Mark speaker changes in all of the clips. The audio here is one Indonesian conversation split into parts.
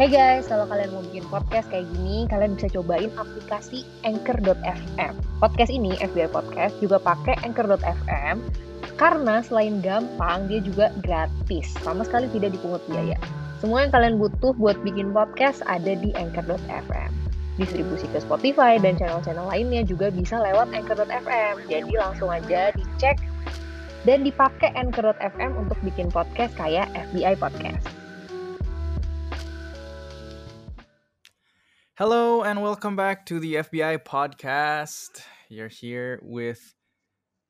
Speaker 1: Hey guys, kalau kalian mau bikin podcast kayak gini, kalian bisa cobain aplikasi Anchor.fm. Podcast ini, FBI Podcast, juga pakai Anchor.fm karena selain gampang, dia juga gratis. Sama sekali tidak dipungut biaya. Semua yang kalian butuh buat bikin podcast ada di Anchor.fm. Distribusi ke Spotify dan channel-channel lainnya juga bisa lewat Anchor.fm. Jadi langsung aja dicek dan dipakai Anchor.fm untuk bikin podcast kayak FBI Podcast.
Speaker 2: Hello and welcome back to the FBI podcast. You're here with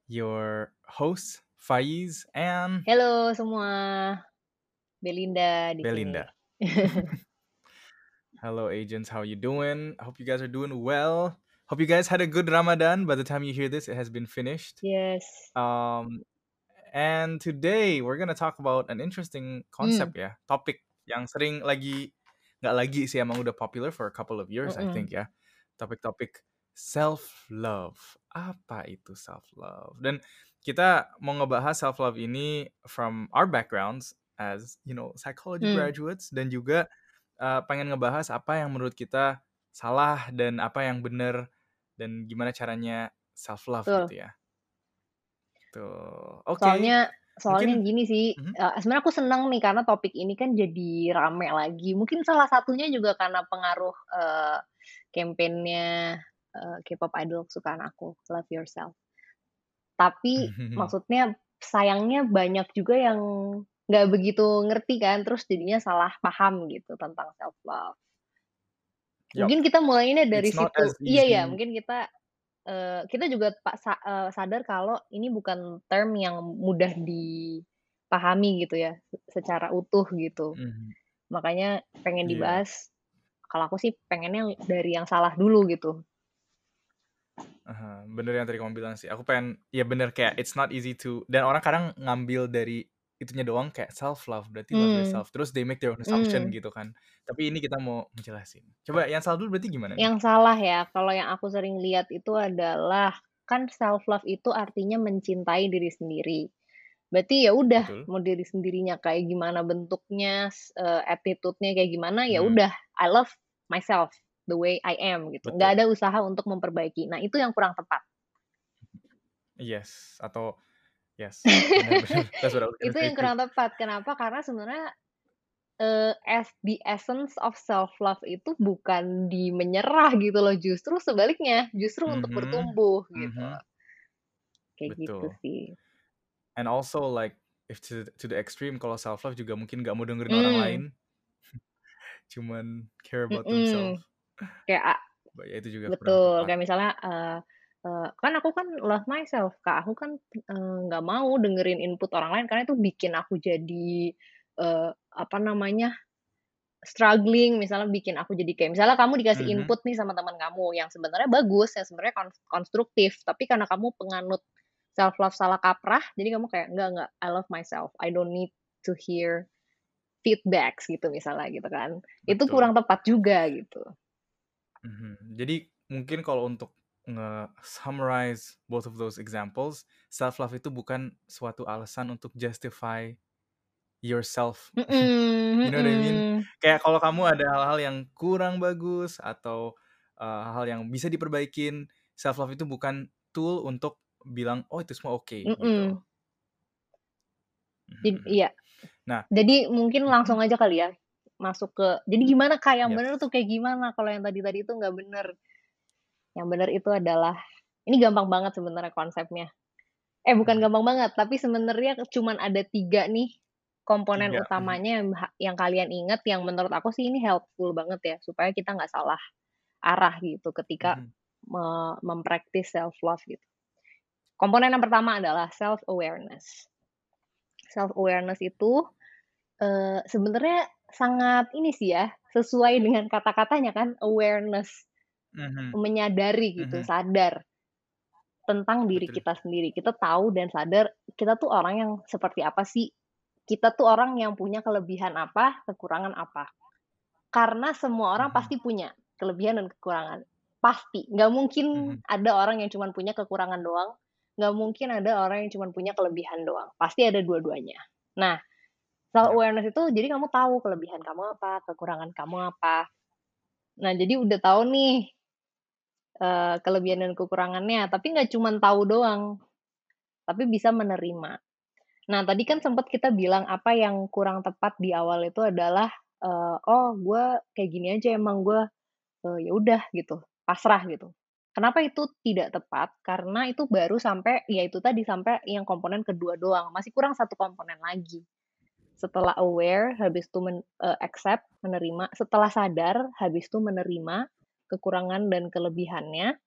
Speaker 2: your hosts Faiz and
Speaker 1: Hello semua, Belinda di
Speaker 2: Belinda. Hello agents, how you doing? I hope you guys are doing well. Hope you guys had a good Ramadan. By the time you hear this, it has been finished.
Speaker 1: yes.
Speaker 2: Um, and today we're gonna talk about an interesting concept ya, topik yang sering lagi nggak lagi sih emang udah popular for a couple of years I
Speaker 1: Mm-mm.
Speaker 2: think ya. Topik-topik self love. Apa itu self love? Dan kita mau ngebahas self love ini from our backgrounds as you know psychology
Speaker 1: Hmm.
Speaker 2: graduates dan juga uh, pengen ngebahas apa yang menurut kita salah dan apa yang benar dan gimana caranya self love
Speaker 1: Betul.
Speaker 2: gitu ya. Tuh. Oke.
Speaker 1: Soalnya soalnya
Speaker 2: Mungkin
Speaker 1: gini sih,
Speaker 2: Mhm.
Speaker 1: eh, sebenarnya aku senang nih karena topik ini kan jadi rame lagi. Mungkin salah satunya juga karena pengaruh eh, kampanyenya eh, K-pop idol kesukaan aku, Love Yourself. Tapi maksudnya sayangnya banyak juga yang nggak begitu ngerti kan, terus jadinya salah paham gitu tentang self love.
Speaker 2: Yup.
Speaker 1: Mungkin kita mulainya dari
Speaker 2: It's
Speaker 1: situ. Iya ya, mungkin kita eh, kita juga pak sa- eh, sadar kalau ini bukan term yang mudah dipahami gitu ya, secara utuh gitu.
Speaker 2: Mhm.
Speaker 1: Makanya pengen
Speaker 2: Iya.
Speaker 1: dibahas. Kalau aku sih pengennya dari yang salah dulu gitu.
Speaker 2: Aha, bener yang tadi kamu bilang sih. Aku pengen, ya bener kayak it's not easy to, dan orang kadang ngambil dari itunya doang kayak self love berarti love
Speaker 1: Hmm.
Speaker 2: yourself. Terus they make their own assumption
Speaker 1: Hmm.
Speaker 2: gitu kan. Tapi ini kita mau menjelasin. Coba yang salah dulu berarti gimana nih?
Speaker 1: Yang salah ya, kalau yang aku sering lihat itu adalah kan self love itu artinya mencintai diri sendiri. Berarti ya udah mau diri sendirinya kayak gimana bentuknya, eh, attitude-nya kayak gimana ya
Speaker 2: Hmm.
Speaker 1: udah I love myself the way I am gitu. Nggak ada usaha untuk memperbaiki. Nah, itu yang kurang tepat.
Speaker 2: Yes. Atau yes. That's what I was gonna
Speaker 1: Itu yang kurang tepat. Kenapa? Karena sebenarnya eh as the essence of self love itu bukan di menyerah gitu loh, justru sebaliknya, justru untuk
Speaker 2: Mhm.
Speaker 1: bertumbuh gitu.
Speaker 2: Mhm.
Speaker 1: Kayak gitu
Speaker 2: Betul.
Speaker 1: sih.
Speaker 2: And also like if to to the extreme kalau self love juga mungkin nggak mau dengerin orang
Speaker 1: Hmm.
Speaker 2: lain, cuman care about
Speaker 1: Mm-mm.
Speaker 2: themselves.
Speaker 1: Kayak a-
Speaker 2: But ya itu juga
Speaker 1: betul. Kayak misalnya eh eh, kan aku kan love myself, Kak. Aku kan eh, nggak mau dengerin input orang lain karena itu bikin aku jadi eh, apa namanya? struggling misalnya bikin aku jadi kayak misalnya kamu dikasih
Speaker 2: Mhm.
Speaker 1: input nih sama teman kamu yang sebenarnya bagus, yang sebenarnya kon- konstruktif, tapi karena kamu penganut self love salah kaprah, jadi kamu kayak enggak enggak I love myself. I don't need to hear feedbacks gitu misalnya gitu kan. Itu
Speaker 2: Betul.
Speaker 1: kurang tepat juga gitu.
Speaker 2: Mhm. Jadi mungkin kalau untuk nge-summarize both of those examples, self love itu bukan suatu alasan untuk justify yourself.
Speaker 1: Mm-mm,
Speaker 2: You know what I mean? Kayak kalau kamu ada hal-hal yang kurang bagus atau uh, hal-hal yang bisa diperbaikin, self love itu bukan tool untuk bilang oh itu semua oke gitu.
Speaker 1: Mm-mm. Jadi,
Speaker 2: Mhm.
Speaker 1: iya.
Speaker 2: Nah,
Speaker 1: Jadi mungkin langsung
Speaker 2: mhm.
Speaker 1: aja kali ya masuk ke. Jadi gimana kak yang bener
Speaker 2: yes.
Speaker 1: tuh kayak gimana? Kalau yang tadi tadi itu nggak bener. Yang bener itu adalah ini gampang banget sebenarnya konsepnya. Eh bukan
Speaker 2: Mhm.
Speaker 1: gampang banget, tapi sebenarnya cuman ada tiga nih komponen
Speaker 2: Tiga. Mhm.
Speaker 1: utamanya yang, yang kalian ingat yang menurut aku sih ini helpful banget ya supaya kita nggak salah arah gitu ketika
Speaker 2: Mhm.
Speaker 1: me- mempraktis self love gitu. Komponen yang pertama adalah self awareness. Self awareness itu eh, sebenarnya sangat ini sih ya sesuai dengan kata-katanya kan awareness
Speaker 2: Mhm.
Speaker 1: menyadari gitu
Speaker 2: Mhm.
Speaker 1: sadar tentang diri
Speaker 2: Betul.
Speaker 1: kita sendiri kita tahu dan sadar kita tuh orang yang seperti apa sih kita tuh orang yang punya kelebihan apa kekurangan apa karena semua orang
Speaker 2: Mhm.
Speaker 1: pasti punya kelebihan dan kekurangan pasti nggak mungkin
Speaker 2: Mhm.
Speaker 1: ada orang yang cuma punya kekurangan doang nggak mungkin ada orang yang cuma punya kelebihan doang pasti ada dua-duanya nah Self awareness itu jadi kamu tahu kelebihan kamu apa, kekurangan kamu apa. Nah, jadi udah tahu nih uh, kelebihan dan kekurangannya, tapi nggak cuma tahu doang, tapi bisa menerima. Nah, tadi kan sempat kita bilang apa yang kurang tepat di awal itu adalah uh, oh, gue kayak gini aja emang gue uh, ya udah gitu, pasrah gitu. Kenapa itu tidak tepat? Karena itu baru sampai ya itu tadi sampai yang komponen kedua doang, masih kurang satu komponen lagi. Setelah aware, habis itu men, uh, accept, menerima. Setelah sadar, habis itu menerima kekurangan dan kelebihannya.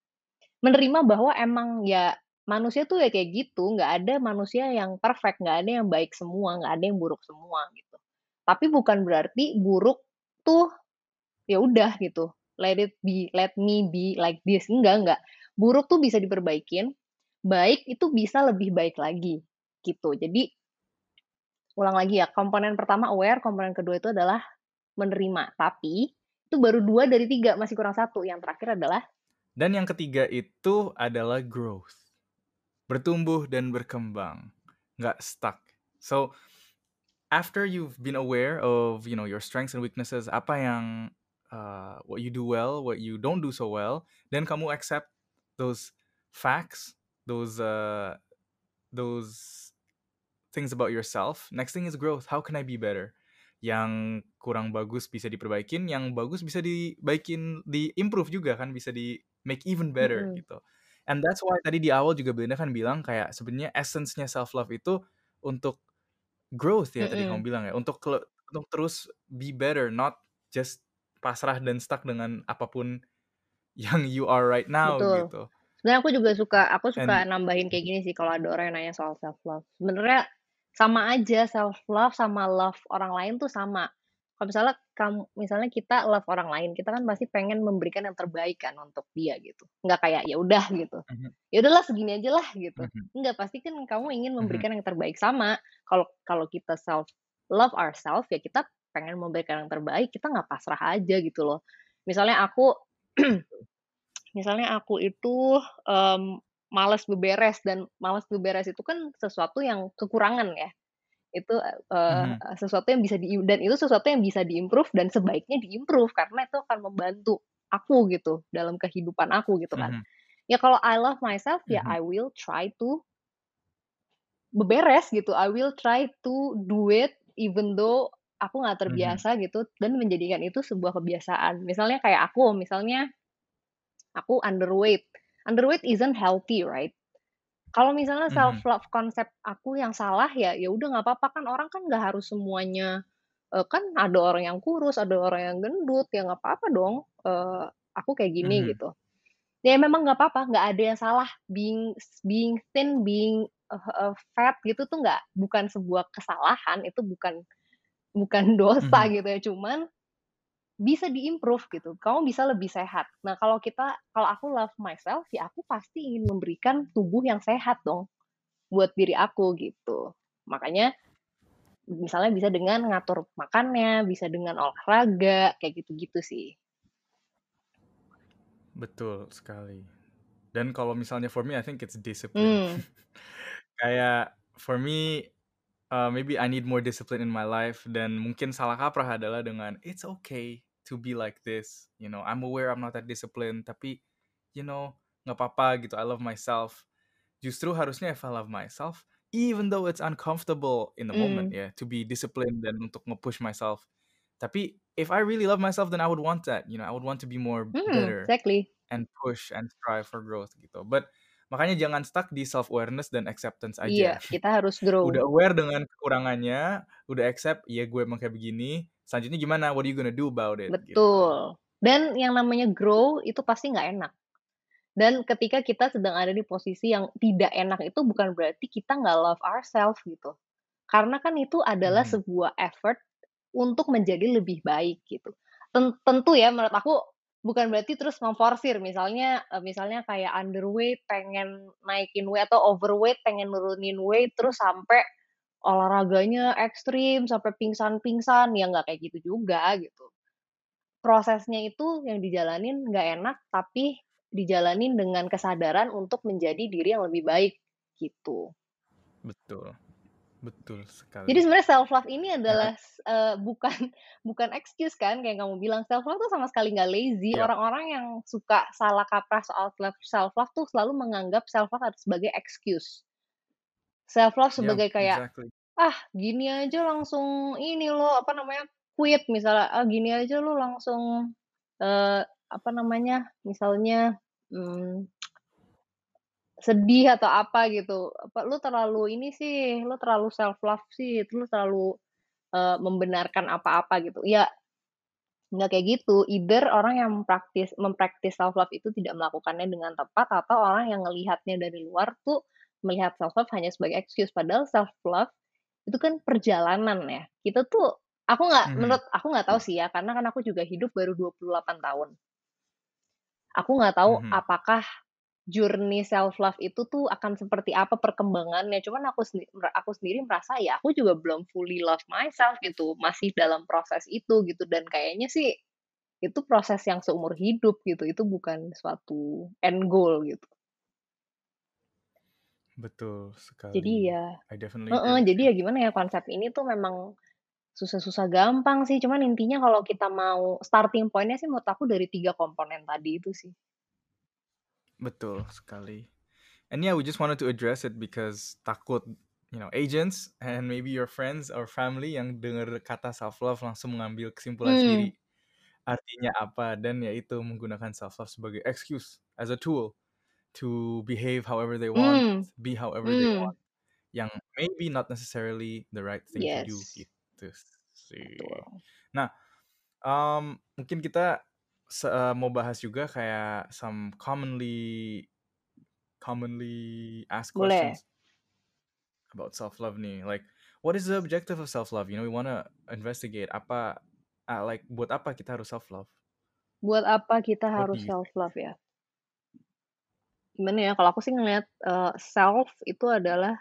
Speaker 1: Menerima bahwa emang ya manusia tuh ya kayak gitu, nggak ada manusia yang perfect, nggak ada yang baik semua, nggak ada yang buruk semua gitu. Tapi bukan berarti buruk tuh ya udah gitu let it be, let me be like this. Enggak, enggak. Buruk tuh bisa diperbaikin, baik itu bisa lebih baik lagi. Gitu. Jadi ulang lagi ya, komponen pertama aware, komponen kedua itu adalah menerima. Tapi itu baru dua dari tiga, masih kurang satu. Yang terakhir adalah
Speaker 2: dan yang ketiga itu adalah growth. Bertumbuh dan berkembang. Nggak stuck. So, after you've been aware of, you know, your strengths and weaknesses, apa yang uh, what you do well, what you don't do so well, then kamu accept those facts, those uh, those things about yourself. Next thing is growth. How can I be better? Yang kurang bagus bisa diperbaikin, yang bagus bisa dibaikin, di improve juga kan, bisa di make even better mm -hmm. gitu. And that's why tadi di awal juga Belinda kan bilang kayak sebenarnya essence-nya self love itu untuk growth ya mm -hmm. tadi kamu bilang ya, untuk untuk terus be better, not just pasrah dan stuck dengan apa pun yang you are right now Betul. gitu.
Speaker 1: Sebenarnya aku juga suka aku suka And, nambahin kayak gini sih kalau ada orang yang nanya soal self love. Sebenarnya sama aja self love sama love orang lain tuh sama. Kalau misalnya kamu misalnya kita love orang lain, kita kan pasti pengen memberikan yang terbaik kan untuk dia gitu. Nggak kayak ya udah gitu. Mm-hmm. Ya udahlah segini aja lah gitu. Mm-hmm. Nggak pasti kan kamu ingin memberikan yang terbaik sama. Kalau kalau kita self love ourselves ya kita pengen memberikan yang terbaik kita nggak pasrah aja gitu loh misalnya aku misalnya aku itu um, malas beberes dan malas beberes itu kan sesuatu yang kekurangan ya itu uh, mm-hmm. sesuatu yang bisa di dan itu sesuatu yang bisa diimprove dan sebaiknya diimprove karena itu akan membantu aku gitu dalam kehidupan aku gitu kan mm-hmm. ya kalau I love myself mm-hmm. ya I will try to beberes gitu I will try to do it even though aku nggak mhm. terbiasa mm -hmm. gitu dan menjadikan itu sebuah kebiasaan. Misalnya kayak aku, misalnya aku underweight. Underweight isn't healthy, right? Kalau misalnya mhm. self love konsep aku yang salah ya, ya udah nggak apa-apa kan orang kan nggak harus semuanya uh, kan ada orang yang kurus, ada orang yang gendut, ya nggak apa-apa dong. Uh, aku kayak gini mm -hmm. gitu. Ya memang nggak apa-apa, nggak ada yang salah being being thin, being uh, uh, fat gitu tuh nggak bukan sebuah kesalahan, itu bukan bukan dosa hmm. gitu ya, cuman bisa diimprove gitu. Kamu bisa lebih sehat. Nah, kalau kita kalau aku love myself, ya aku pasti ingin memberikan tubuh yang sehat dong buat diri aku gitu. Makanya misalnya bisa dengan ngatur makannya, bisa dengan olahraga, kayak gitu-gitu sih.
Speaker 2: Betul sekali. Dan kalau misalnya for me I think it's discipline. Hmm. Kayak for me uh, maybe I need more discipline in my life dan mungkin salah kaprah adalah dengan it's okay to be like this you know I'm aware I'm not that disciplined tapi you know nggak apa-apa gitu I love myself. Justru harusnya if I love myself even though it's uncomfortable in the mm. moment ya yeah, to be disciplined dan untuk nge-push myself. Tapi if I really love myself then I would want that you know I would want to be more mm, better
Speaker 1: exactly.
Speaker 2: and push and strive for growth gitu. But Makanya jangan stuck di self awareness dan acceptance aja.
Speaker 1: Iya, kita harus grow.
Speaker 2: udah aware dengan kekurangannya, udah accept, iya gue emang kayak begini. Selanjutnya gimana? What are you gonna do about it?
Speaker 1: Gitu. Betul. Gitu. Dan yang namanya grow itu pasti nggak enak. Dan ketika kita sedang ada di posisi yang tidak enak itu bukan berarti kita nggak love ourselves gitu. Karena kan itu adalah hmm. sebuah effort untuk menjadi lebih baik gitu. Tentu ya menurut aku bukan berarti terus memforsir misalnya uh, misalnya kayak underweight pengen naikin weight atau overweight pengen nurunin weight terus sampai olahraganya ekstrim sampai pingsan-pingsan ya nggak kayak gitu juga gitu. Prosesnya itu yang dijalanin nggak enak tapi dijalanin dengan kesadaran untuk menjadi diri yang lebih baik gitu.
Speaker 2: Betul Betul
Speaker 1: Jadi
Speaker 2: sekali.
Speaker 1: sebenarnya self love ini adalah uh, bukan bukan excuse kan kayak kamu bilang self love tuh sama sekali nggak lazy.
Speaker 2: ya,
Speaker 1: Orang-orang yang suka salah kaprah soal self love tuh selalu menganggap self love sebagai excuse. Self love
Speaker 2: ya,
Speaker 1: sebagai kayak
Speaker 2: exactly.
Speaker 1: ah gini aja langsung ini loh apa namanya quit misalnya ah gini aja lo langsung uh, apa namanya misalnya hmm, sedih atau apa gitu. Apa lu terlalu ini sih, lu terlalu self love sih, lu terlalu uh, membenarkan apa-apa gitu. Ya nggak kayak gitu. Either orang yang mempraktis mempraktis self love itu tidak melakukannya dengan tepat atau orang yang ngelihatnya dari luar tuh melihat self love hanya sebagai excuse padahal self love itu kan perjalanan ya. Kita tuh aku nggak
Speaker 2: Mhm.
Speaker 1: menurut aku nggak tahu sih ya karena kan aku juga hidup baru 28 tahun. Aku nggak tahu
Speaker 2: Mhm.
Speaker 1: apakah journey self love itu tuh akan seperti apa perkembangannya. Cuman aku sendi aku sendiri merasa ya aku juga belum fully love myself gitu, masih dalam proses itu gitu dan kayaknya sih itu proses yang seumur hidup gitu, itu bukan suatu end goal gitu.
Speaker 2: Betul sekali.
Speaker 1: Jadi ya
Speaker 2: I definitely
Speaker 1: heeh,
Speaker 2: agree
Speaker 1: jadi ya gimana ya konsep ini tuh memang susah-susah gampang sih, cuman intinya kalau kita mau starting point-nya sih menurut aku dari 3 komponen tadi itu sih.
Speaker 2: Betul sekali. And yeah, we just wanted to address it because takut, you know, agents and maybe your friends or family yang dengar kata self love langsung mengambil kesimpulan
Speaker 1: Hmm.
Speaker 2: sendiri artinya apa dan yaitu menggunakan self love sebagai excuse as a tool to behave however they want,
Speaker 1: Hmm.
Speaker 2: be however they
Speaker 1: Hmm.
Speaker 2: want, yang maybe not necessarily the right thing to do
Speaker 1: Yes.
Speaker 2: gitu sih.
Speaker 1: Betul.
Speaker 2: Nah, um, mungkin kita uh, mau bahas juga kayak some commonly commonly asked
Speaker 1: Boleh.
Speaker 2: questions about self love nih. Like, what is the objective of self love? You know, we wanna investigate apa, uh, like, buat apa kita harus self love?
Speaker 1: Buat apa kita
Speaker 2: What
Speaker 1: harus self love ya? Gimana ya, kalau aku sih ngelihat, eee, self itu adalah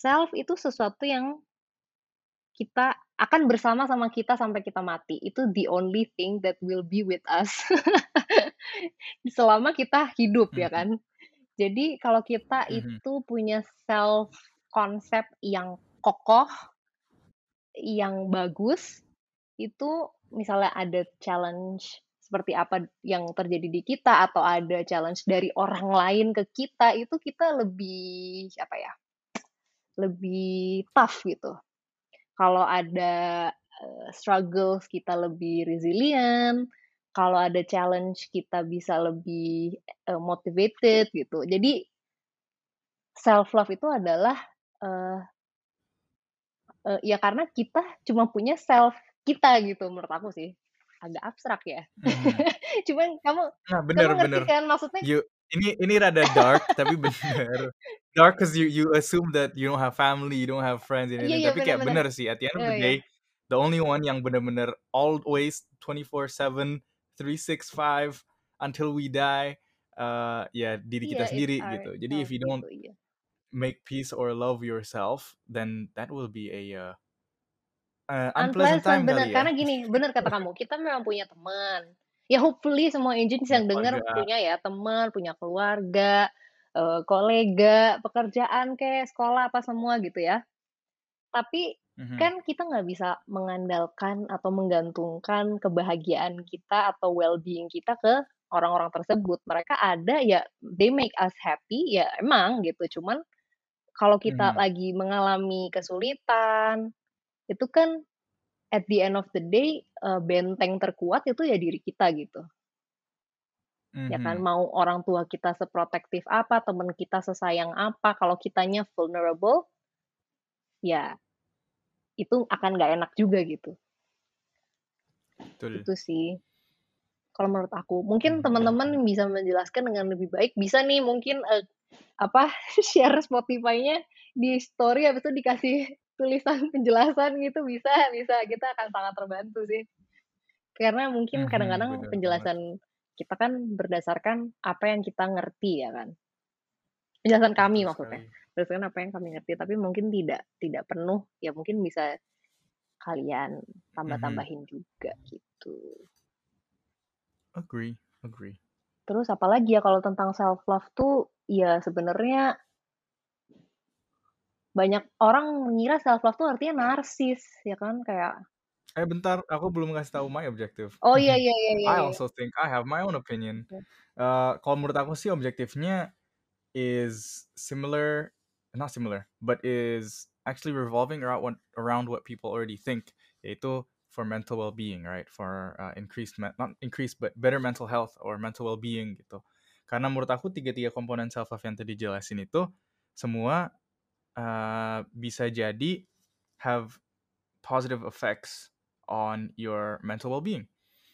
Speaker 1: self itu sesuatu yang kita akan bersama sama kita sampai kita mati. Itu the only thing that will be with us selama kita hidup ya
Speaker 2: Mhm.
Speaker 1: kan. Jadi kalau kita
Speaker 2: Mhm.
Speaker 1: itu punya self konsep yang kokoh, yang bagus, itu misalnya ada challenge seperti apa yang terjadi di kita atau ada challenge dari orang lain ke kita, itu kita lebih apa ya, lebih tough gitu. Kalau ada, eee, struggles kita lebih resilient, kalau ada challenge kita bisa lebih, eee, motivated gitu. Jadi self love itu adalah, eee eee, ya karena kita cuma punya self kita gitu menurut aku sih. Agak abstrak ya.
Speaker 2: Mhm.
Speaker 1: Cuman kamu
Speaker 2: Nah,
Speaker 1: kamu
Speaker 2: bener
Speaker 1: ngerti
Speaker 2: bener.
Speaker 1: kan maksudnya?
Speaker 2: You ini ini rada dark tapi bener. Dark cause you you assume that you don't have family, you don't have friends and
Speaker 1: Iya
Speaker 2: anything.
Speaker 1: iya,
Speaker 2: Tapi
Speaker 1: bener
Speaker 2: kayak
Speaker 1: bener.
Speaker 2: bener sih at the end of
Speaker 1: Oh
Speaker 2: the
Speaker 1: iya.
Speaker 2: day, the only one yang bener-bener always 24/7, 365 until we die, uh, ya diri
Speaker 1: Iya,
Speaker 2: kita
Speaker 1: it's
Speaker 2: sendiri gitu. Jadi if you don't
Speaker 1: gitu, iya.
Speaker 2: make peace or love yourself, then that will be a uh, uh, unpleasant
Speaker 1: Unpleasant,
Speaker 2: time
Speaker 1: bener.
Speaker 2: kali ya.
Speaker 1: Karena gini, bener kata kamu, kita memang punya teman. Ya hopefully semua agents yang
Speaker 2: keluarga.
Speaker 1: punya ya teman, punya keluarga, eee, kolega, pekerjaan kek, sekolah, apa semua gitu ya. Tapi
Speaker 2: Mhm.
Speaker 1: kan kita nggak bisa mengandalkan atau menggantungkan kebahagiaan kita atau well-being kita ke orang-orang tersebut. Mereka ada ya they make us happy, ya emang gitu. Cuman kalau kita
Speaker 2: Mhm.
Speaker 1: lagi mengalami kesulitan, itu kan at the end of the day, eee, benteng terkuat itu ya diri kita gitu. Ya kan,
Speaker 2: Mhm.
Speaker 1: mau orang tua kita seprotektif apa, temen kita sesayang apa, kalau kitanya vulnerable, ya itu akan nggak enak juga gitu.
Speaker 2: Betul.
Speaker 1: Itu sih. Kalau menurut aku. Mungkin
Speaker 2: Mhm.
Speaker 1: teman-teman bisa menjelaskan dengan lebih baik, bisa nih mungkin, eee, apa, share Spotify-nya di story habis itu dikasih tulisan penjelasan gitu bisa bisa, kita akan sangat terbantu sih. Karena mungkin
Speaker 2: Mhm,
Speaker 1: kadang-kadang penjelasan kita kan berdasarkan apa yang kita ngerti ya kan. Penjelasan kami maksudnya, berdasarkan apa yang kami ngerti, tapi mungkin tidak tidak penuh, ya mungkin bisa kalian
Speaker 2: Mhm.
Speaker 1: tambah-tambahin juga gitu.
Speaker 2: Agree, agree.
Speaker 1: Terus apalagi ya kalau tentang self love tuh, ya sebenarnya banyak orang mengira self love tuh artinya narsis ya kan kayak
Speaker 2: Eh bentar, aku belum ngasih tahu my objective.
Speaker 1: oh iya iya iya iya,
Speaker 2: I
Speaker 1: iya.
Speaker 2: also think I have my own opinion.
Speaker 1: Oke.
Speaker 2: Uh, kalau menurut aku sih objektifnya is similar, not similar, but is actually revolving around what, around what people already think, yaitu for mental well-being, right? For uh, increased, not increased, but better mental health or mental well-being gitu. Karena menurut aku tiga-tiga komponen self love yang tadi jelasin itu semua uh, bisa jadi have positive effects on your mental well-being.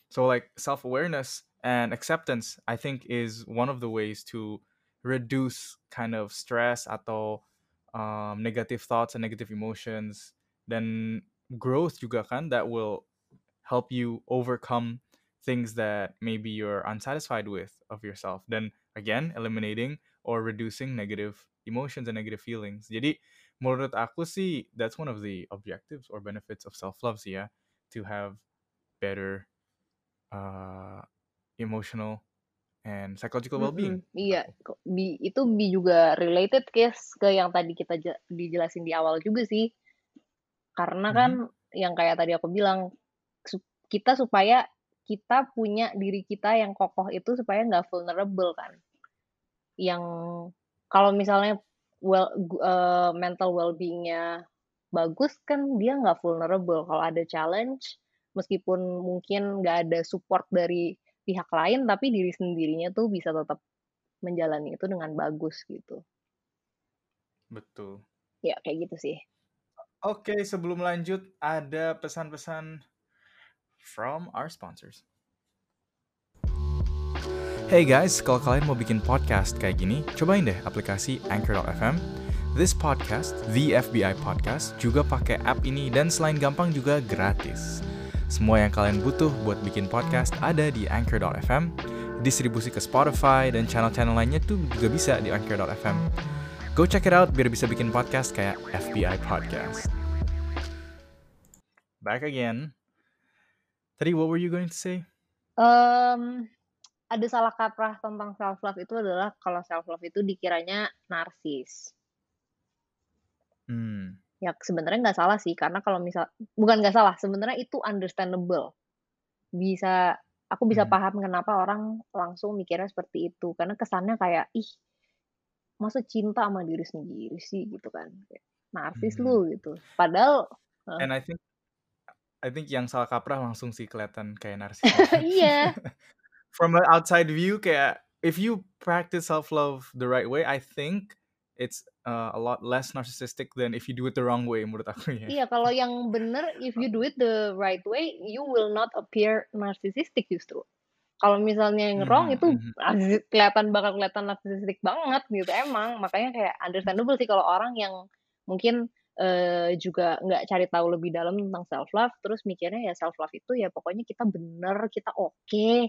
Speaker 2: So like self-awareness and acceptance I think is one of the ways to reduce kind of stress atau um, negative thoughts and negative emotions then growth juga kan that will help you overcome things that maybe you're unsatisfied with of yourself then again eliminating or reducing negative emotions and negative feelings jadi menurut aku sih that's one of the objectives or benefits of self love sih ya to have better uh, emotional and psychological well-being.
Speaker 1: Mm-mm, iya, bi itu bi juga related case ke yang tadi kita dijelasin di awal juga sih. Karena kan yang kayak tadi aku bilang kita supaya kita punya diri kita yang kokoh itu supaya nggak vulnerable kan. Yang kalau misalnya well eh, mental well-beingnya bagus kan dia nggak vulnerable. Kalau ada challenge meskipun mungkin nggak ada support dari pihak lain tapi diri sendirinya tuh bisa tetap menjalani itu dengan bagus gitu.
Speaker 2: Betul.
Speaker 1: Ya kayak gitu sih.
Speaker 2: Oke, sebelum lanjut ada pesan-pesan from our sponsors. Hey guys, kalau kalian mau bikin podcast kayak gini, cobain deh aplikasi Anchor.fm. This podcast, The FBI Podcast, juga pakai app ini dan selain gampang juga gratis. Semua yang kalian butuh buat bikin podcast ada di Anchor.fm. Distribusi ke Spotify dan channel-channel lainnya tuh juga bisa di Anchor.fm. Go check it out biar bisa bikin podcast kayak FBI Podcast. Back again. Tadi what were you going to say?
Speaker 1: Em, ada salah kaprah tentang self love itu adalah kalau self love itu dikiranya narsis.
Speaker 2: Hmm.
Speaker 1: Ya sebenarnya nggak salah sih karena kalau misal bukan nggak salah sebenarnya itu understandable. Bisa aku bisa
Speaker 2: Mhm.
Speaker 1: paham kenapa orang langsung mikirnya seperti itu karena kesannya kayak ih masa cinta sama diri sendiri sih gitu kan narsis
Speaker 2: Mhm.
Speaker 1: lu gitu. Padahal eh,
Speaker 2: And I think I think yang salah kaprah langsung sih kelihatan kayak narsis.
Speaker 1: iya
Speaker 2: From an outside view kayak if you practice self love the right way, I think it's uh, a lot less narcissistic than if you do it the wrong way menurut aku ya.
Speaker 1: Iya, kalau yang bener, if you do it the right way, you will not appear narcissistic justru. Kalau misalnya yang wrong
Speaker 2: Mhm,
Speaker 1: itu
Speaker 2: mhm.
Speaker 1: narsis- kelihatan bakal kelihatan narcissistic banget gitu emang. Makanya kayak understandable sih kalau orang yang mungkin eh, juga nggak cari tahu lebih dalam tentang self love, terus mikirnya ya self love itu ya pokoknya kita bener, kita oke,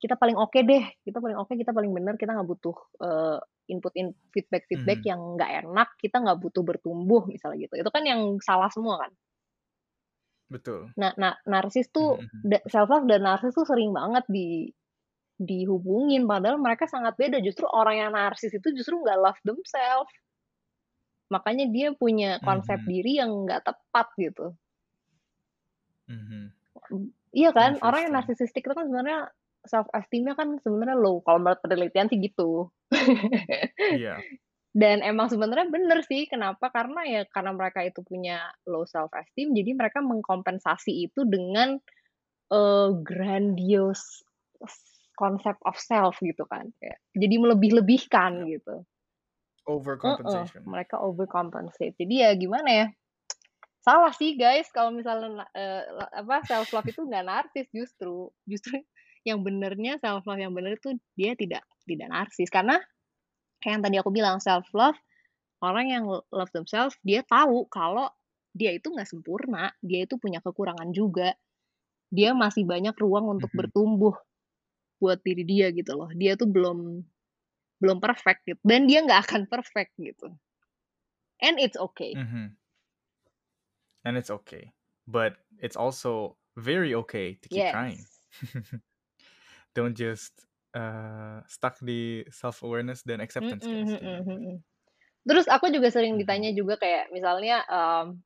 Speaker 1: kita paling oke deh, kita paling oke, kita paling bener, kita nggak butuh eh, input in feedback feedback
Speaker 2: Mhm.
Speaker 1: yang nggak enak, kita nggak butuh bertumbuh misalnya gitu. Itu kan yang salah semua kan.
Speaker 2: Betul.
Speaker 1: Nah, nah narsis tuh
Speaker 2: Mhm.
Speaker 1: self love dan narsis tuh sering banget di dihubungin padahal mereka sangat beda. Justru orang yang narsis itu justru nggak love themselves. Makanya dia punya konsep
Speaker 2: Mhm.
Speaker 1: diri yang nggak tepat gitu.
Speaker 2: Mhm.
Speaker 1: Iya kan? Orang yang narsisistik itu kan sebenarnya self esteemnya kan sebenarnya low. Kalau menurut penelitian sih gitu.
Speaker 2: Iya.
Speaker 1: Dan emang sebenarnya bener sih. Kenapa? Karena ya karena mereka itu punya low self esteem, jadi mereka mengkompensasi itu dengan eh, grandiose konsep of self gitu kan. Jadi melebih-lebihkan
Speaker 2: Yep.
Speaker 1: gitu.
Speaker 2: Overcompensation.
Speaker 1: mereka overcompensate. Jadi ya gimana ya? Salah sih guys kalau misalnya eh, la- apa self love itu nggak narsis justru. Justru yang benernya self love yang bener itu dia tidak tidak narsis karena kayak yang tadi aku bilang self love orang yang love themselves dia tahu kalau dia itu nggak sempurna, dia itu punya kekurangan juga. Dia masih banyak ruang untuk bertumbuh buat diri dia gitu loh. Dia tuh belum belum perfect gitu dan dia nggak akan perfect gitu. And it's okay.
Speaker 2: Mhm. And it's okay. But it's also very okay to keep trying. Don't just uh, stuck di self awareness dan acceptance
Speaker 1: Mm-mm,
Speaker 2: guys.
Speaker 1: mm-mm, mm-mm. Terus aku juga sering
Speaker 2: Mhm.
Speaker 1: ditanya juga kayak misalnya, mmm,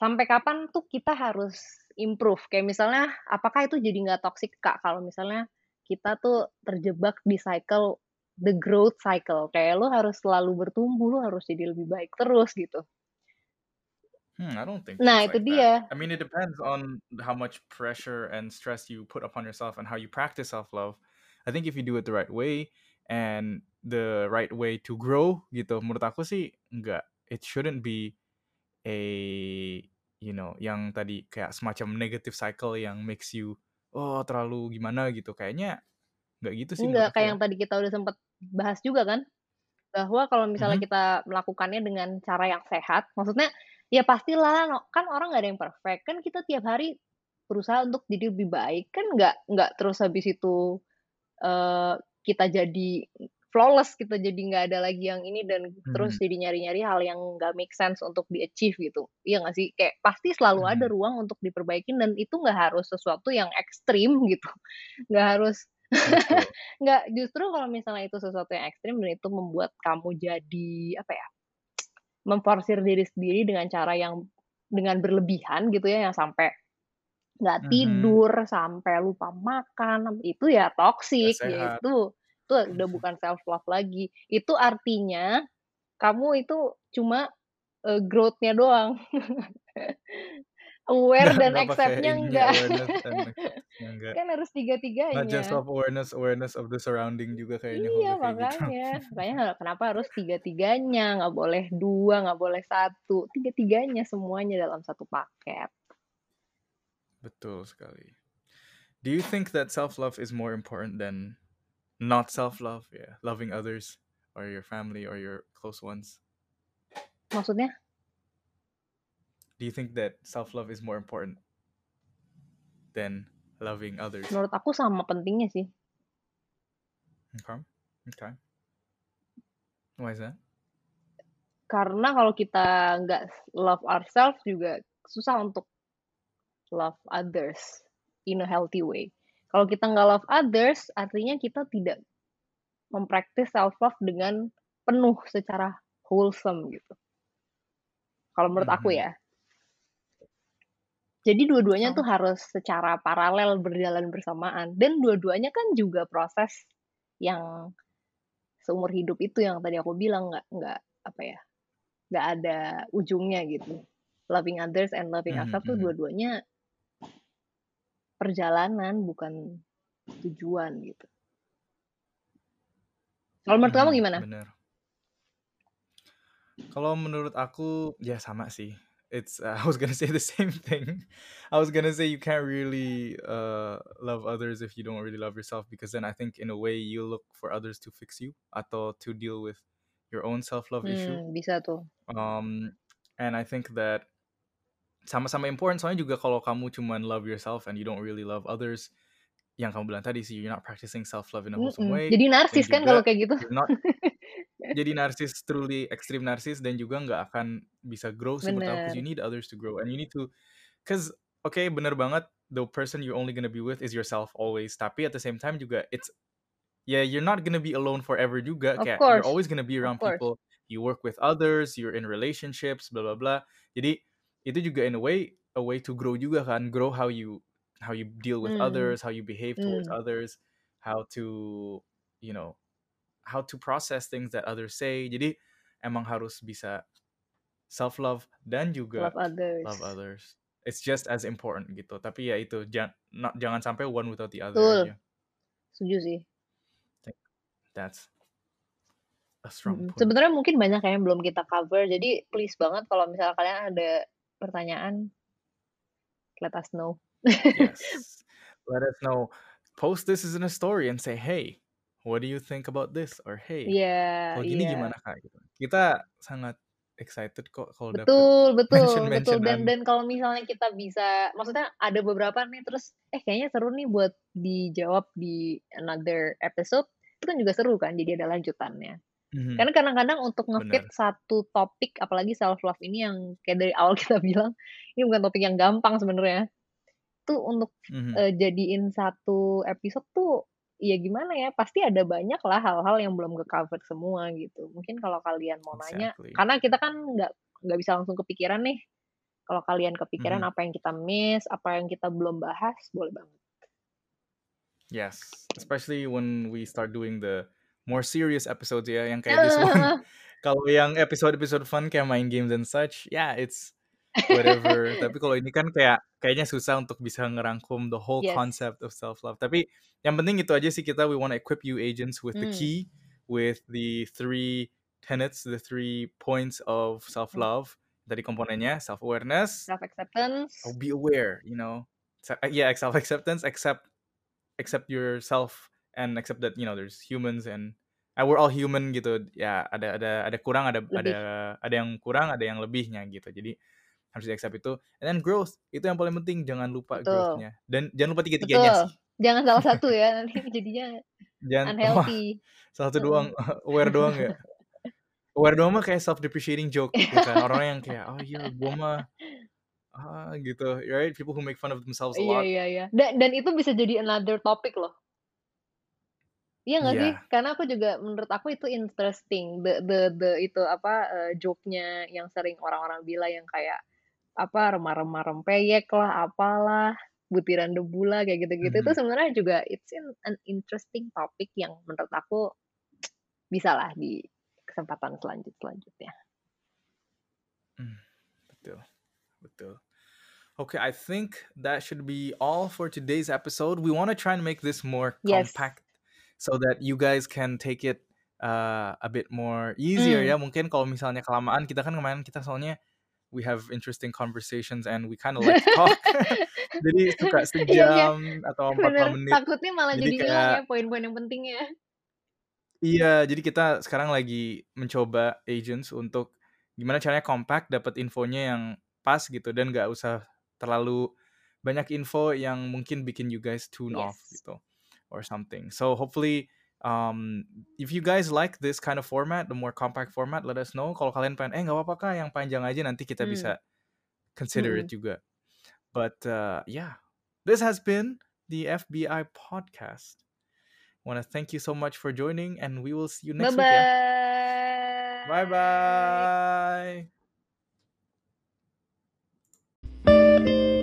Speaker 1: sampai kapan tuh kita harus improve? Kayak misalnya, apakah itu jadi nggak toxic, Kak, kalau misalnya kita tuh terjebak di cycle the growth cycle, kayak lu harus selalu bertumbuh, lu harus jadi lebih baik terus gitu.
Speaker 2: Hmm, I don't think
Speaker 1: Nah,
Speaker 2: it's
Speaker 1: itu
Speaker 2: like that.
Speaker 1: dia.
Speaker 2: I mean, it depends on how much pressure and stress you put upon yourself and how you practice self-love. I think if you do it the right way and the right way to grow gitu, menurut aku sih enggak. It shouldn't be a you know, yang tadi kayak semacam negative cycle yang makes you oh terlalu gimana gitu. Kayaknya nggak gitu sih
Speaker 1: Enggak,
Speaker 2: aku
Speaker 1: kayak
Speaker 2: ya.
Speaker 1: yang tadi kita udah sempet bahas juga kan, bahwa kalau misalnya
Speaker 2: Mhm.
Speaker 1: kita melakukannya dengan cara yang sehat, maksudnya ya pastilah kan orang nggak ada yang perfect, kan kita tiap hari berusaha untuk jadi lebih baik, kan nggak nggak terus habis itu, eee, kita jadi flawless, kita jadi nggak ada lagi yang ini dan terus
Speaker 2: Mhm.
Speaker 1: jadi nyari-nyari hal yang nggak make sense untuk di-achieve gitu, iya nggak sih? Kayak pasti selalu ada
Speaker 2: Mhm.
Speaker 1: ruang untuk diperbaikin dan itu nggak harus sesuatu yang ekstrim gitu, nggak harus nggak justru kalau misalnya itu sesuatu yang ekstrim dan itu membuat kamu jadi, apa ya, memforsir diri sendiri dengan cara yang dengan berlebihan gitu ya, yang sampai nggak
Speaker 2: Mhm.
Speaker 1: tidur, sampai lupa makan, itu ya toxic, ya itu itu udah bukan self love lagi. Itu artinya kamu itu cuma, eee, growth-nya doang. Aware dan accept-nya enggak.
Speaker 2: awareness enggak.
Speaker 1: Kan harus
Speaker 2: Not just
Speaker 1: tiga-tiganya.
Speaker 2: self-awareness, awareness of the surrounding juga kayaknya
Speaker 1: Iya,
Speaker 2: kayak gitu.
Speaker 1: makanya. Makanya kenapa harus tiga-tiganya, nggak boleh 2, nggak boleh 1, tiga-tiganya semuanya dalam satu paket.
Speaker 2: Betul sekali. Do you think that self-love is more important than not self-love? Yeah, loving others or your family or your close ones?
Speaker 1: Maksudnya?
Speaker 2: Do you think that self-love is more important than loving others?
Speaker 1: Menurut aku sama pentingnya sih.
Speaker 2: Okay. Okay. Why is that?
Speaker 1: Karena kalau kita nggak love ourselves juga susah untuk love others in a healthy way. Kalau kita nggak love others, artinya kita tidak mempraktis self-love dengan penuh secara wholesome gitu. Kalau menurut aku
Speaker 2: Mhm.
Speaker 1: ya. Jadi dua-duanya tuh
Speaker 2: Oh.
Speaker 1: harus secara paralel berjalan bersamaan dan dua-duanya kan juga proses yang seumur hidup itu yang tadi aku bilang nggak nggak apa ya, nggak ada ujungnya gitu. Loving others and loving
Speaker 2: Mhm,
Speaker 1: ourselves tuh
Speaker 2: mhm.
Speaker 1: dua-duanya perjalanan bukan tujuan gitu. Kalau menurut kamu
Speaker 2: Mhm,
Speaker 1: gimana?
Speaker 2: bener. Kalau menurut aku ya sama sih. It's uh, I was gonna say the same thing. I was gonna say you can't really uh, love others if you don't really love yourself because then I think in a way you look for others to fix you atau to deal with your own self-love issue.
Speaker 1: Hmm, bisa tuh.
Speaker 2: Um, and I think that sama-sama important soalnya juga kalau kamu cuman love yourself and you don't really love others, yang kamu bilang tadi sih you're not practicing self-love in a wholesome
Speaker 1: Mhm,
Speaker 2: way
Speaker 1: jadi narsis kan kalau kayak gitu.
Speaker 2: you're not jadi narsis truly extreme narsis dan juga nggak akan bisa grow sih menurut aku 'cause you need others to grow and you need to cause okay bener banget the person you're only gonna be with is yourself always tapi at the same time juga it's yeah you're not gonna be alone forever juga
Speaker 1: Of
Speaker 2: kayak you're
Speaker 1: course,
Speaker 2: always gonna be
Speaker 1: of
Speaker 2: around
Speaker 1: course.
Speaker 2: people you work with others you're in relationships blah blah blah jadi itu juga in a way a way to grow juga kan grow how you how you deal with
Speaker 1: Hmm,
Speaker 2: others how you behave towards
Speaker 1: hmm.
Speaker 2: others how to you know how to process things that others say jadi emang harus bisa self love dan juga
Speaker 1: Love others.
Speaker 2: love others it's just as important gitu tapi ya itu jangan jangan sampai one without the other
Speaker 1: Betul.
Speaker 2: aja
Speaker 1: Setuju sih.
Speaker 2: that's a strong point
Speaker 1: Sebenarnya mungkin banyak yang belum kita cover, jadi please banget kalau misalnya kalian ada pertanyaan, let us know.
Speaker 2: yes let us know post this as in a story and say hey what do you think about this or hey
Speaker 1: Iya,
Speaker 2: kalau gini
Speaker 1: iya.
Speaker 2: gimana kak gitu kita sangat excited kok kalau dapet
Speaker 1: Betul, betul,
Speaker 2: mention
Speaker 1: betul. Dan dan kalau misalnya kita bisa, maksudnya ada beberapa nih terus, eh kayaknya seru nih buat dijawab di another episode, itu kan juga seru kan, jadi ada lanjutannya.
Speaker 2: Mhm.
Speaker 1: Karena kadang-kadang untuk nge-fit satu topik, apalagi self love ini yang kayak dari awal kita bilang, ini bukan topik yang gampang sebenarnya. Tuh untuk
Speaker 2: Mhm.
Speaker 1: eh, jadiin satu episode tuh ya gimana ya pasti ada banyak lah hal-hal yang belum ke cover semua gitu mungkin kalau kalian mau nanya
Speaker 2: Exactly.
Speaker 1: karena kita kan nggak nggak bisa langsung kepikiran nih kalau kalian kepikiran
Speaker 2: Mhm.
Speaker 1: apa yang kita miss apa yang kita belum bahas boleh banget
Speaker 2: Yes, especially when we start doing the more serious episodes ya, yang kayak this one. Kalau yang episode-episode fun kayak main games and such, yeah, it's whatever. Tapi kalau ini kan kayak kayaknya susah untuk bisa ngerangkum the whole
Speaker 1: Yes.
Speaker 2: concept of self love. Tapi yang penting itu aja sih kita we want to equip you agents with the
Speaker 1: Hmm.
Speaker 2: key, with the three tenets, the three points of self love. Tadi komponennya self awareness,
Speaker 1: self acceptance
Speaker 2: oh, be aware, you know. Uh, Yeah, self acceptance, accept accept yourself and accept that you know there's humans and uh, we're all human gitu. Ya, ada ada ada kurang, ada
Speaker 1: Lebih.
Speaker 2: ada ada yang kurang, ada yang lebihnya gitu. Jadi harus di accept itu. And then growth, itu yang paling penting, jangan lupa
Speaker 1: Betul.
Speaker 2: growth-nya. Dan jangan lupa tiga-tiganya
Speaker 1: betul
Speaker 2: sih.
Speaker 1: jangan salah satu ya nanti jadinya
Speaker 2: Jangan wah,
Speaker 1: unhealthy
Speaker 2: salah satu doang, aware doang ya. Aware doang mah kayak self depreciating joke ya kan. Orang yang kayak oh iya gua mah ah gitu, right? People who make fun of themselves a
Speaker 1: Iya
Speaker 2: lot.
Speaker 1: iya iya. Dan dan itu bisa jadi another topic loh. Iya nggak sih?
Speaker 2: Iya.
Speaker 1: Karena aku juga menurut aku itu interesting. The the the itu apa eh, joke-nya yang sering orang-orang bilang yang kayak apa remah-remah rempeyek lah, apalah, butiran debu lah kayak gitu-gitu. Itu
Speaker 2: Mhm.
Speaker 1: sebenarnya juga it's in, an interesting topic yang menurut aku bisa lah di kesempatan selanjut selanjutnya.
Speaker 2: Hmm, betul. Betul. Okay, I think that should be all for today's episode. We want to try and make this more
Speaker 1: Yes.
Speaker 2: compact so that you guys can take it uh, a bit more easier
Speaker 1: Hmm.
Speaker 2: ya. Mungkin kalau misalnya kelamaan, kita kan kemarin kita soalnya we have interesting conversations and we kind of like to talk. Jadi suka
Speaker 1: Iya iya.
Speaker 2: sejam atau 45
Speaker 1: Bener.
Speaker 2: menit.
Speaker 1: Takutnya malah
Speaker 2: Jadi
Speaker 1: jadi hilang ya
Speaker 2: kayak
Speaker 1: poin-poin yang pentingnya.
Speaker 2: Iya, jadi kita sekarang lagi mencoba agents untuk gimana caranya compact, dapat infonya yang pas gitu dan nggak usah terlalu banyak info yang mungkin bikin you guys tune off
Speaker 1: Yes.
Speaker 2: gitu or something. So hopefully um, if you guys like this kind of format, the more compact format, let us know. Kalau kalian pengen, eh nggak apa-apa kah yang panjang aja nanti kita
Speaker 1: Hmm.
Speaker 2: bisa consider it
Speaker 1: Mm-mm.
Speaker 2: juga. But uh, yeah, this has been the FBI podcast. I Want to thank you so much for joining, and we will see you next week. Yeah.
Speaker 1: Bye-bye.
Speaker 2: Bye bye.